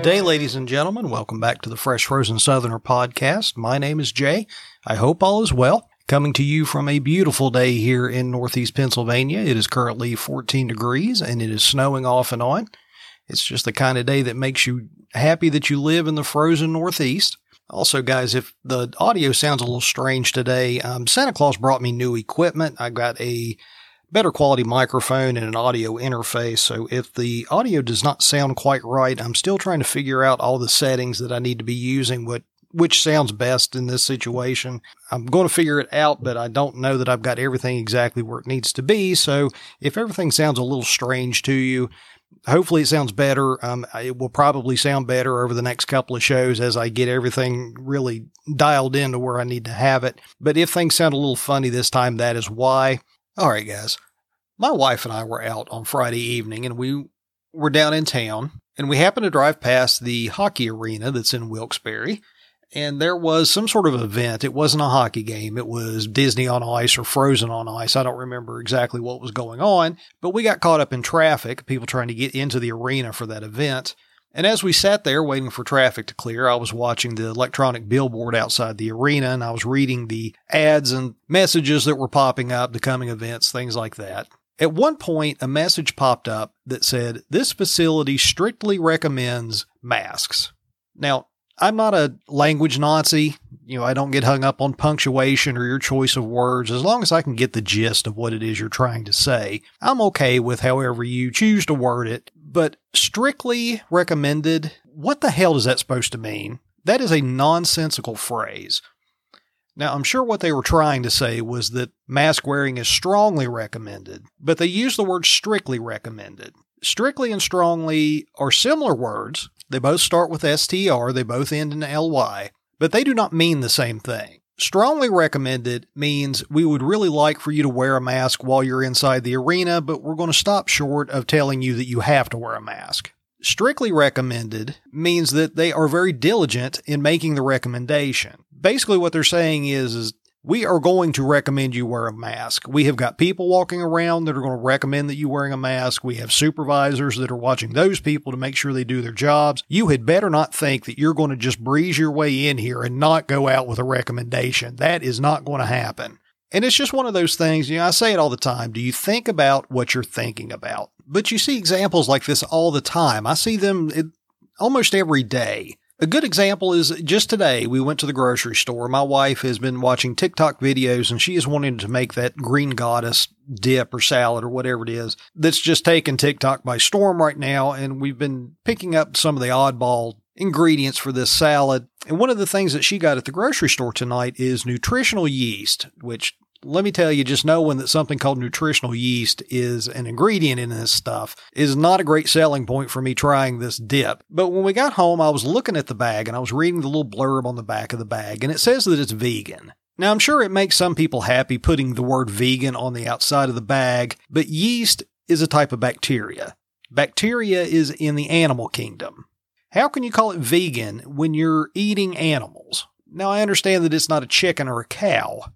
Good day, ladies and gentlemen. Welcome back to the Fresh Frozen Southerner podcast. My name is Jay. I hope all is well. Coming to you from a beautiful day here in Northeast Pennsylvania. It is currently 14 degrees and it is snowing off and on. It's just the kind of day that makes you happy that you live in the frozen Northeast. Also, guys, if the audio sounds a little strange today, um, Santa Claus brought me new equipment. I got a better quality microphone and an audio interface. So if the audio does not sound quite right, I'm still trying to figure out all the settings that I need to be using, what which sounds best in this situation. I'm going to figure it out, but I don't know that I've got everything exactly where it needs to be. So if everything sounds a little strange to you, hopefully it sounds better. Um, it will probably sound better over the next couple of shows as I get everything really dialed in to where I need to have it. But if things sound a little funny this time, that is why. All right, guys. My wife and I were out on Friday evening and we were down in town and we happened to drive past the hockey arena that's in Wilkes-Barre and there was some sort of event. It wasn't a hockey game. It was Disney on ice or Frozen on ice. I don't remember exactly what was going on, but we got caught up in traffic, people trying to get into the arena for that event. And as we sat there waiting for traffic to clear, I was watching the electronic billboard outside the arena and I was reading the ads and messages that were popping up, the coming events, things like that. At one point, a message popped up that said, This facility strictly recommends masks. Now, I'm not a language Nazi. You know, I don't get hung up on punctuation or your choice of words. As long as I can get the gist of what it is you're trying to say, I'm okay with however you choose to word it. But strictly recommended, what the hell is that supposed to mean? That is a nonsensical phrase. Now, I'm sure what they were trying to say was that mask wearing is strongly recommended, but they use the word strictly recommended. Strictly and strongly are similar words, they both start with STR, they both end in LY, but they do not mean the same thing. Strongly recommended means we would really like for you to wear a mask while you're inside the arena, but we're going to stop short of telling you that you have to wear a mask. Strictly recommended means that they are very diligent in making the recommendation. Basically, what they're saying is, is we are going to recommend you wear a mask. We have got people walking around that are going to recommend that you wearing a mask. We have supervisors that are watching those people to make sure they do their jobs. You had better not think that you're going to just breeze your way in here and not go out with a recommendation. That is not going to happen. And it's just one of those things, you know, I say it all the time. Do you think about what you're thinking about? But you see examples like this all the time. I see them almost every day. A good example is just today we went to the grocery store. My wife has been watching TikTok videos and she is wanting to make that green goddess dip or salad or whatever it is that's just taken TikTok by storm right now. And we've been picking up some of the oddball ingredients for this salad. And one of the things that she got at the grocery store tonight is nutritional yeast, which let me tell you, just knowing that something called nutritional yeast is an ingredient in this stuff is not a great selling point for me trying this dip. But when we got home, I was looking at the bag and I was reading the little blurb on the back of the bag, and it says that it's vegan. Now, I'm sure it makes some people happy putting the word vegan on the outside of the bag, but yeast is a type of bacteria. Bacteria is in the animal kingdom. How can you call it vegan when you're eating animals? Now, I understand that it's not a chicken or a cow,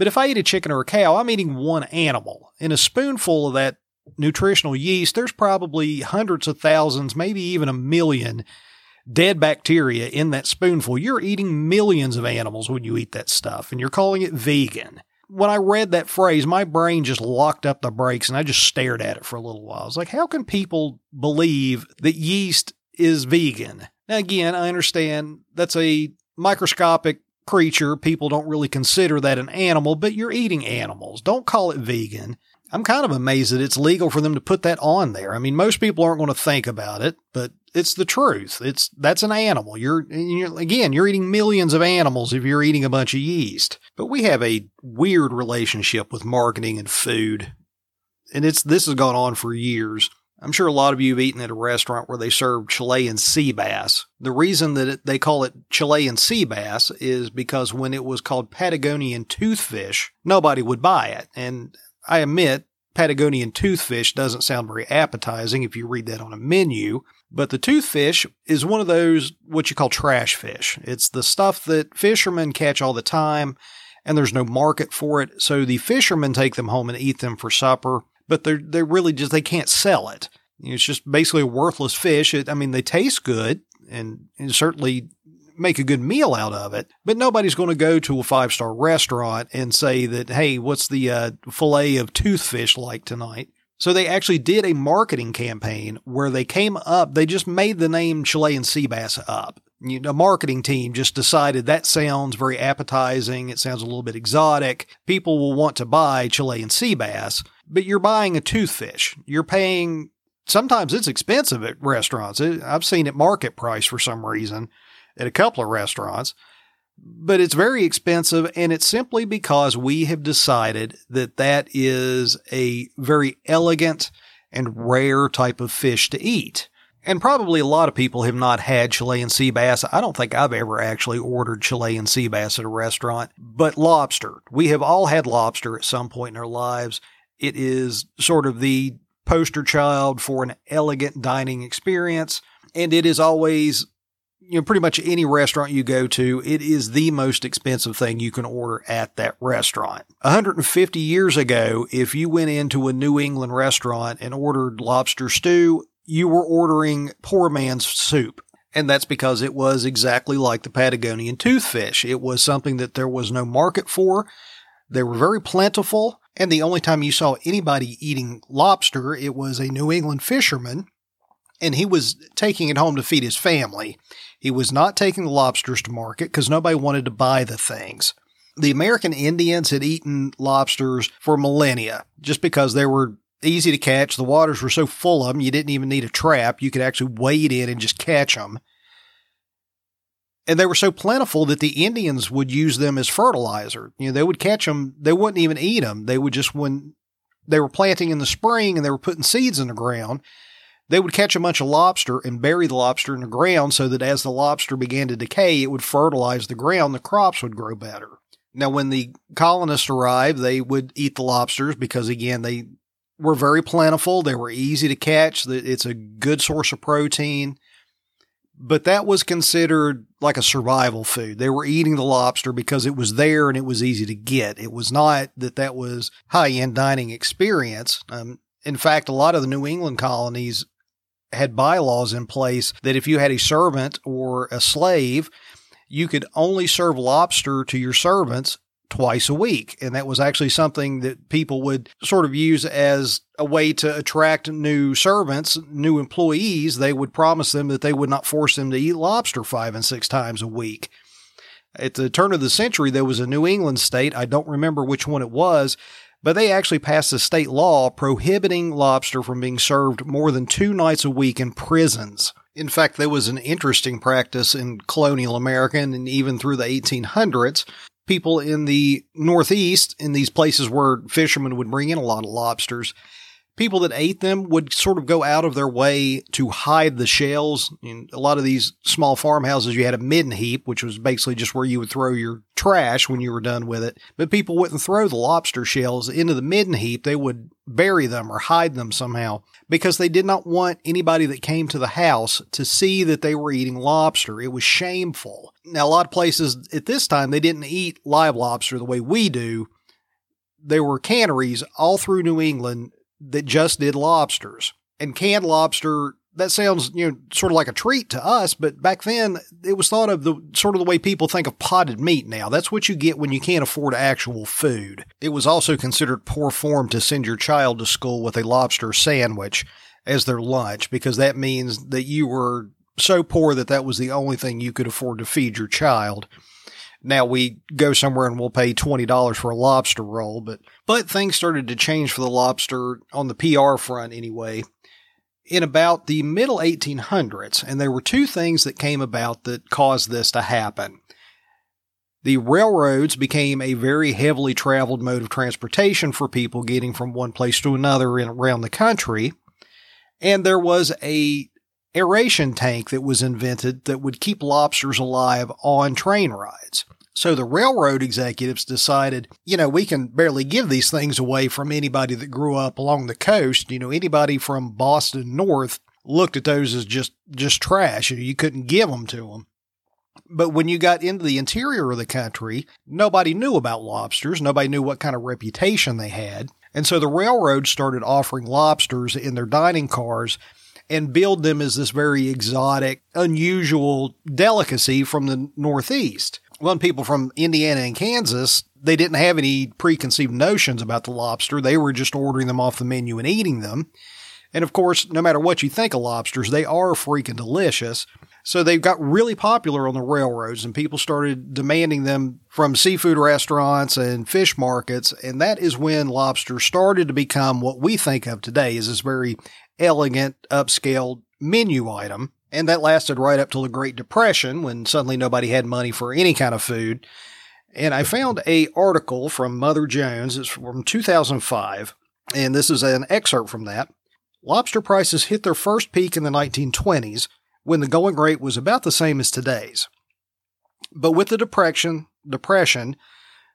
but if I eat a chicken or a cow, I'm eating one animal. In a spoonful of that nutritional yeast, there's probably hundreds of thousands, maybe even a million dead bacteria in that spoonful. You're eating millions of animals when you eat that stuff, and you're calling it vegan. When I read that phrase, my brain just locked up the brakes and I just stared at it for a little while. I was like, how can people believe that yeast is vegan? Now, again, I understand that's a microscopic creature. People don't really consider that an animal, but you're eating animals. Don't call it vegan. I'm kind of amazed that it's legal for them to put that on there. I mean, most people aren't going to think about it, but it's the truth. It's that's an animal. You're, you're, again, you're eating millions of animals if you're eating a bunch of yeast. But we have a weird relationship with marketing and food. And it's this has gone on for years. I'm sure a lot of you have eaten at a restaurant where they serve Chilean sea bass. The reason that it, they call it Chilean sea bass is because when it was called Patagonian toothfish, nobody would buy it. And I admit, Patagonian toothfish doesn't sound very appetizing if you read that on a menu, but the toothfish is one of those what you call trash fish. It's the stuff that fishermen catch all the time and there's no market for it. So the fishermen take them home and eat them for supper but they're they're really just they can't sell it. It's just basically a worthless fish. It, I mean, they taste good. and, and certainly make a good meal out of it. But nobody's going to go to a five star restaurant and say that, hey, what's the uh, fillet of toothfish like tonight? So they actually did a marketing campaign where they came up, they just made the name Chilean sea bass up. You know, a marketing team just decided that sounds very appetizing. It sounds a little bit exotic. People will want to buy Chilean sea bass, but you're buying a toothfish. You're paying, sometimes it's expensive at restaurants. I've seen it market price for some reason at a couple of restaurants but it's very expensive and it's simply because we have decided that that is a very elegant and rare type of fish to eat. And probably a lot of people have not had Chilean sea bass. I don't think I've ever actually ordered Chilean sea bass at a restaurant, but lobster. We have all had lobster at some point in our lives. It is sort of the poster child for an elegant dining experience. And it is always you know, pretty much any restaurant you go to, it is the most expensive thing you can order at that restaurant. 150 years ago, if you went into a New England restaurant and ordered lobster stew, you were ordering poor man's soup. And that's because it was exactly like the Patagonian toothfish. It was something that there was no market for. They were very plentiful. And the only time you saw anybody eating lobster, it was a New England fisherman and he was taking it home to feed his family. He was not taking the lobsters to market because nobody wanted to buy the things. The American Indians had eaten lobsters for millennia just because they were easy to catch. The waters were so full of them, you didn't even need a trap. You could actually wade in and just catch them. And they were so plentiful that the Indians would use them as fertilizer. You know, they would catch them. They wouldn't even eat them. They would just, when they were planting in the spring and they were putting seeds in the ground, they would catch a bunch of lobster and bury the lobster in the ground so that as the lobster began to decay, it would fertilize the ground, the crops would grow better. Now, when the colonists arrived, they would eat the lobsters because, again, they were very plentiful. They were easy to catch. It's a good source of protein. But that was considered like a survival food. They were eating the lobster because it was there and it was easy to get. It was not that that was high end dining experience. Um, in fact, a lot of the New England colonies had bylaws in place that if you had a servant or a slave, you could only serve lobster to your servants twice a week. And that was actually something that people would sort of use as a way to attract new servants, new employees. They would promise them that they would not force them to eat lobster five and six times a week. At the turn of the century, there was a New England state, I don't remember which one it was, but they actually passed a state law prohibiting lobster from being served more than two nights a week in prisons. In fact, there was an interesting practice in colonial America and even through the 1800s. People in the Northeast, in these places where fishermen would bring in a lot of lobsters, people that ate them would sort of go out of their way to hide the shells. In a lot of these small farmhouses, you had a midden heap, which was basically just where you would throw your trash when you were done with it. But people wouldn't throw the lobster shells into the midden heap. They would bury them or hide them somehow because they did not want anybody that came to the house to see that they were eating lobster. It was shameful. Now, a lot of places at this time, they didn't eat live lobster the way we do. There were canneries all through New England that just did lobsters. And canned lobster, that sounds, you know, sort of like a treat to us, but back then it was thought of the sort of the way people think of potted meat now. That's what you get when you can't afford actual food. It was also considered poor form to send your child to school with a lobster sandwich as their lunch because that means that you were so poor that that was the only thing you could afford to feed your child. Now we go somewhere and we'll pay $20 for a lobster roll, but, but things started to change for the lobster on the PR front anyway in about the middle 1800s. And there were two things that came about that caused this to happen. The railroads became a very heavily traveled mode of transportation for people getting from one place to another in, around the country. And there was a aeration tank that was invented that would keep lobsters alive on train rides. So the railroad executives decided, you know, we can barely give these things away from anybody that grew up along the coast. You know, anybody from Boston north looked at those as just, just trash. You couldn't give them to them. But when you got into the interior of the country, nobody knew about lobsters. Nobody knew what kind of reputation they had. And so the railroad started offering lobsters in their dining cars and billed them as this very exotic, unusual delicacy from the Northeast. When people from Indiana and Kansas, they didn't have any preconceived notions about the lobster. They were just ordering them off the menu and eating them. And of course, no matter what you think of lobsters, they are freaking delicious. So they got really popular on the railroads and people started demanding them from seafood restaurants and fish markets. And that is when lobster started to become what we think of today as this very elegant, upscale menu item. And that lasted right up till the Great Depression when suddenly nobody had money for any kind of food. And I found a article from Mother Jones. It's from 2005. And this is an excerpt from that. Lobster prices hit their first peak in the 1920s when the going rate was about the same as today's. But with the depression, depression,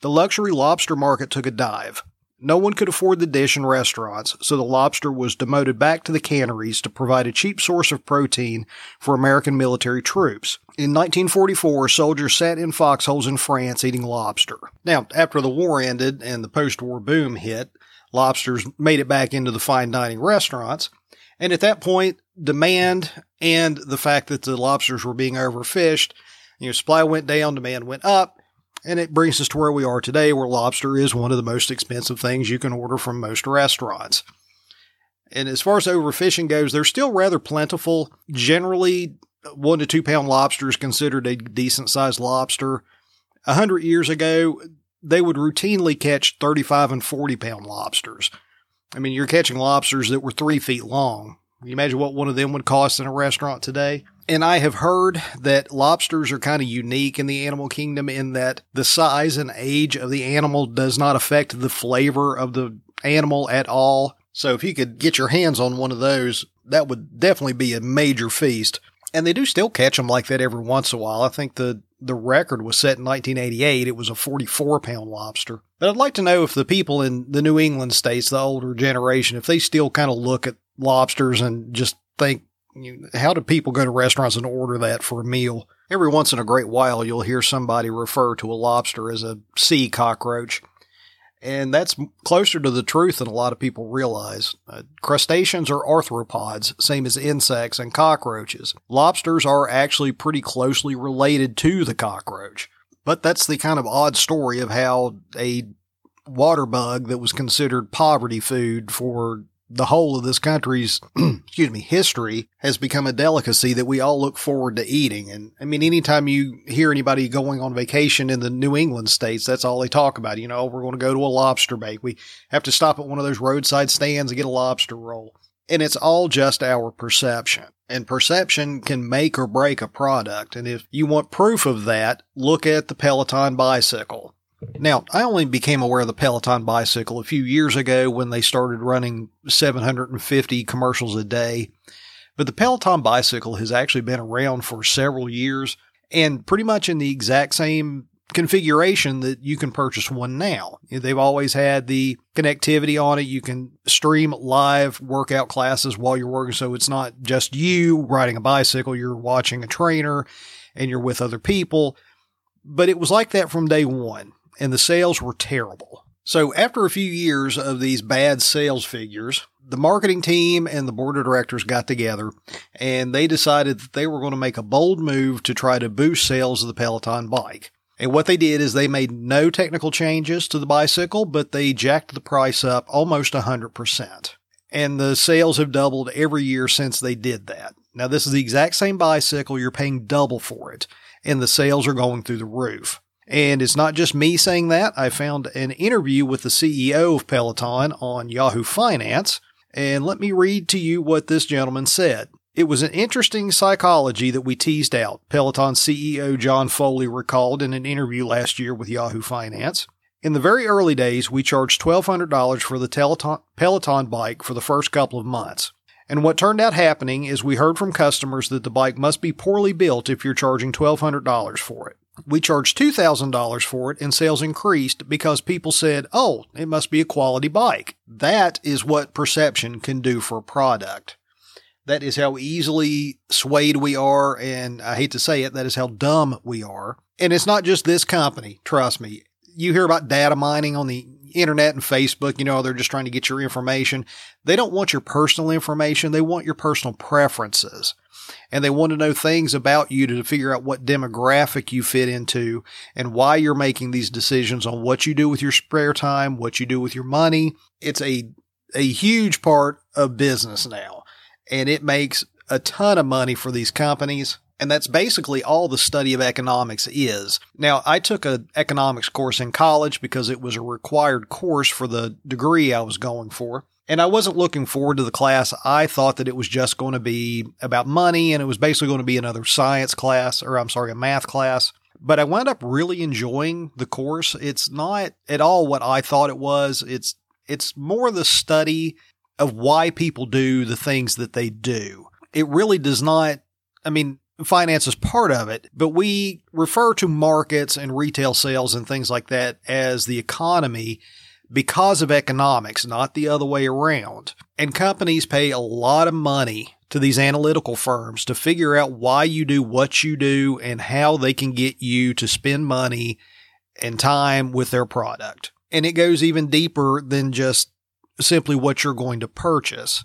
the luxury lobster market took a dive. No one could afford the dish in restaurants, so the lobster was demoted back to the canneries to provide a cheap source of protein for American military troops. In 1944, soldiers sat in foxholes in France eating lobster. Now, after the war ended and the post-war boom hit, lobsters made it back into the fine dining restaurants, and at that point, demand and the fact that the lobsters were being overfished, you know, supply went down, demand went up. And it brings us to where we are today, where lobster is one of the most expensive things you can order from most restaurants. And as far as overfishing goes, they're still rather plentiful. Generally, one to two pound lobster is considered a decent sized lobster. A hundred years ago, they would routinely catch 35 and 40 pound lobsters. I mean, you're catching lobsters that were three feet long. Can you imagine what one of them would cost in a restaurant today? And I have heard that lobsters are kind of unique in the animal kingdom in that the size and age of the animal does not affect the flavor of the animal at all. So if you could get your hands on one of those, that would definitely be a major feast. And they do still catch them like that every once in a while. I think the the record was set in 1988. It was a 44 pound lobster. But I'd like to know if the people in the New England states, the older generation, if they still kind of look at lobsters and just think, how do people go to restaurants and order that for a meal? Every once in a great while, you'll hear somebody refer to a lobster as a sea cockroach. And that's closer to the truth than a lot of people realize. Uh, crustaceans are arthropods, same as insects and cockroaches. Lobsters are actually pretty closely related to the cockroach. But that's the kind of odd story of how a water bug that was considered poverty food for the whole of this country's, excuse me, history has become a delicacy that we all look forward to eating. And I mean, anytime you hear anybody going on vacation in the New England states, that's all they talk about. You know, we're going to go to a lobster bake. We have to stop at one of those roadside stands and get a lobster roll. And it's all just our perception. And perception can make or break a product. And if you want proof of that, look at the Peloton bicycle. Now, I only became aware of the Peloton bicycle a few years ago when they started running 750 commercials a day. But the Peloton bicycle has actually been around for several years and pretty much in the exact same configuration that you can purchase one now. They've always had the connectivity on it. You can stream live workout classes while you're working. So it's not just you riding a bicycle. You're watching a trainer and you're with other people. But it was like that from day one and the sales were terrible. So after a few years of these bad sales figures, the marketing team and the board of directors got together and they decided that they were going to make a bold move to try to boost sales of the Peloton bike. And what they did is they made no technical changes to the bicycle, but they jacked the price up almost 100%. And the sales have doubled every year since they did that. Now, this is the exact same bicycle. You're paying double for it, and the sales are going through the roof. And it's not just me saying that. I found an interview with the CEO of Peloton on Yahoo Finance. And let me read to you what this gentleman said. It was an interesting psychology that we teased out, Peloton CEO John Foley recalled in an interview last year with Yahoo Finance. In the very early days, we charged $1,200 for the Peloton bike for the first couple of months. And what turned out happening is we heard from customers that the bike must be poorly built if you're charging $1,200 for it. We charged $2,000 for it and sales increased because people said, oh, it must be a quality bike. That is what perception can do for a product. That is how easily swayed we are. And I hate to say it, that is how dumb we are. And it's not just this company. Trust me. You hear about data mining on the internet and Facebook, you know, they're just trying to get your information. They don't want your personal information. They want your personal preferences and they want to know things about you to figure out what demographic you fit into and why you're making these decisions on what you do with your spare time, what you do with your money. It's a, a huge part of business now and it makes a ton of money for these companies. And that's basically all the study of economics is. Now, I took an economics course in college because it was a required course for the degree I was going for. And I wasn't looking forward to the class. I thought that it was just going to be about money and it was basically going to be another science class, or I'm sorry, a math class. But I wound up really enjoying the course. It's not at all what I thought it was. It's, it's more the study of why people do the things that they do. It really does not, I mean, finance is part of it, but we refer to markets and retail sales and things like that as the economy because of economics, not the other way around. And companies pay a lot of money to these analytical firms to figure out why you do what you do and how they can get you to spend money and time with their product. And it goes even deeper than just simply what you're going to purchase.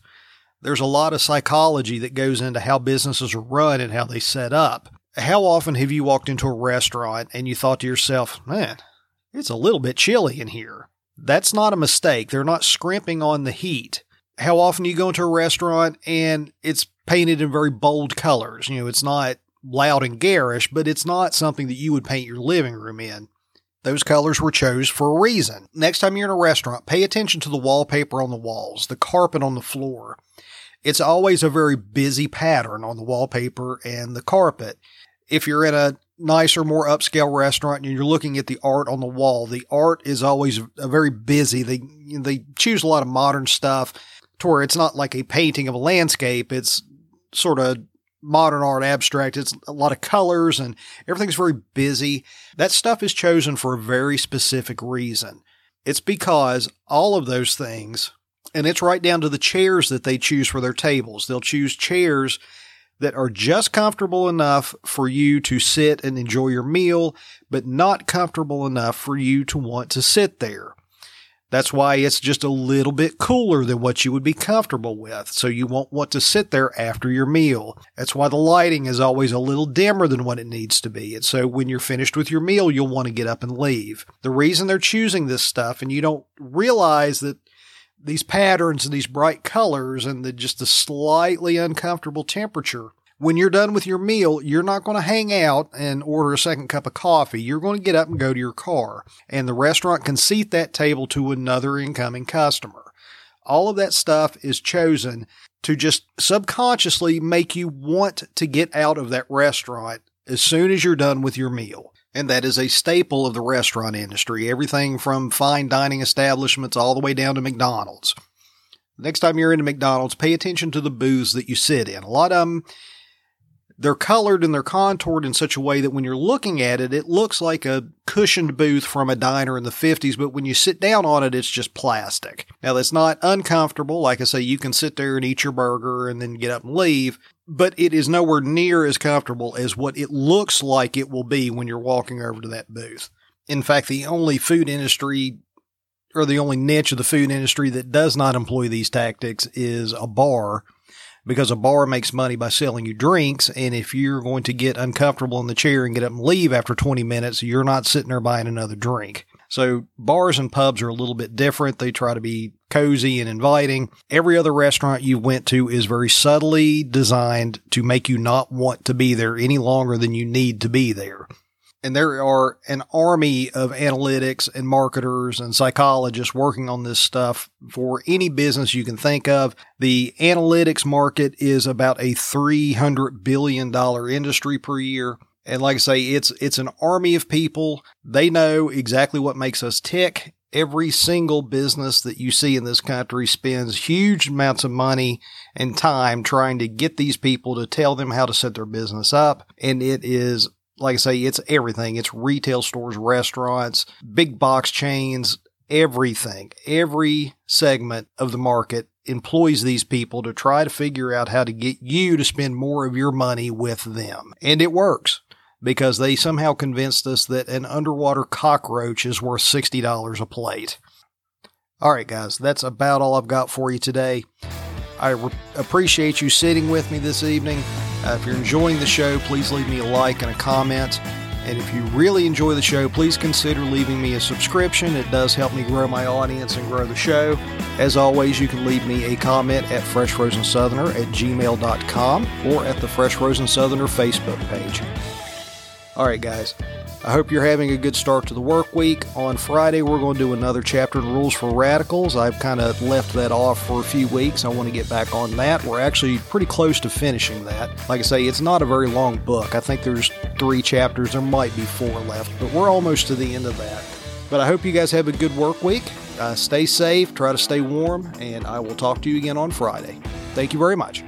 There's a lot of psychology that goes into how businesses are run and how they set up. How often have you walked into a restaurant and you thought to yourself, man, it's a little bit chilly in here? That's not a mistake. They're not scrimping on the heat. How often do you go into a restaurant and it's painted in very bold colors? You know, it's not loud and garish, but it's not something that you would paint your living room in. Those colors were chose for a reason. Next time you're in a restaurant, pay attention to the wallpaper on the walls, the carpet on the floor. It's always a very busy pattern on the wallpaper and the carpet. If you're in a nicer, more upscale restaurant and you're looking at the art on the wall, the art is always a very busy. They, they choose a lot of modern stuff to where it's not like a painting of a landscape. It's sort of modern art abstract. It's a lot of colors and everything's very busy. That stuff is chosen for a very specific reason. It's because all of those things, and it's right down to the chairs that they choose for their tables. They'll choose chairs that are just comfortable enough for you to sit and enjoy your meal, but not comfortable enough for you to want to sit there. That's why it's just a little bit cooler than what you would be comfortable with. So you won't want to sit there after your meal. That's why the lighting is always a little dimmer than what it needs to be. And so when you're finished with your meal, you'll want to get up and leave. The reason they're choosing this stuff and you don't realize that these patterns and these bright colors and the just the slightly uncomfortable temperature. When you're done with your meal, you're not going to hang out and order a second cup of coffee. You're going to get up and go to your car, and the restaurant can seat that table to another incoming customer. All of that stuff is chosen to just subconsciously make you want to get out of that restaurant as soon as you're done with your meal. And that is a staple of the restaurant industry. Everything from fine dining establishments all the way down to McDonald's. Next time you're in a McDonald's, pay attention to the booths that you sit in. A lot of them they're colored and they're contoured in such a way that when you're looking at it, it looks like a cushioned booth from a diner in the 50s, but when you sit down on it, it's just plastic. Now, that's not uncomfortable. Like I say, you can sit there and eat your burger and then get up and leave, but it is nowhere near as comfortable as what it looks like it will be when you're walking over to that booth. In fact, the only food industry or the only niche of the food industry that does not employ these tactics is a bar because a bar makes money by selling you drinks. And if you're going to get uncomfortable in the chair and get up and leave after 20 minutes, you're not sitting there buying another drink. So bars and pubs are a little bit different. They try to be cozy and inviting. Every other restaurant you went to is very subtly designed to make you not want to be there any longer than you need to be there and there are an army of analytics and marketers and psychologists working on this stuff for any business you can think of. The analytics market is about a $300 billion industry per year. And like I say, it's, it's an army of people. They know exactly what makes us tick. Every single business that you see in this country spends huge amounts of money and time trying to get these people to tell them how to set their business up. And it is like I say, it's everything. It's retail stores, restaurants, big box chains, everything. Every segment of the market employs these people to try to figure out how to get you to spend more of your money with them. And it works because they somehow convinced us that an underwater cockroach is worth $60 a plate. All right, guys, that's about all I've got for you today. I re- appreciate you sitting with me this evening. Uh, if you're enjoying the show, please leave me a like and a comment. And if you really enjoy the show, please consider leaving me a subscription. It does help me grow my audience and grow the show. As always, you can leave me a comment at freshfrozensoutherner at gmail.com or at the Fresh Frozen Southerner Facebook page. All right, guys. I hope you're having a good start to the work week. On Friday, we're going to do another chapter in Rules for Radicals. I've kind of left that off for a few weeks. I want to get back on that. We're actually pretty close to finishing that. Like I say, it's not a very long book. I think there's three chapters. There might be four left, but we're almost to the end of that. But I hope you guys have a good work week. Uh, stay safe, try to stay warm, and I will talk to you again on Friday. Thank you very much.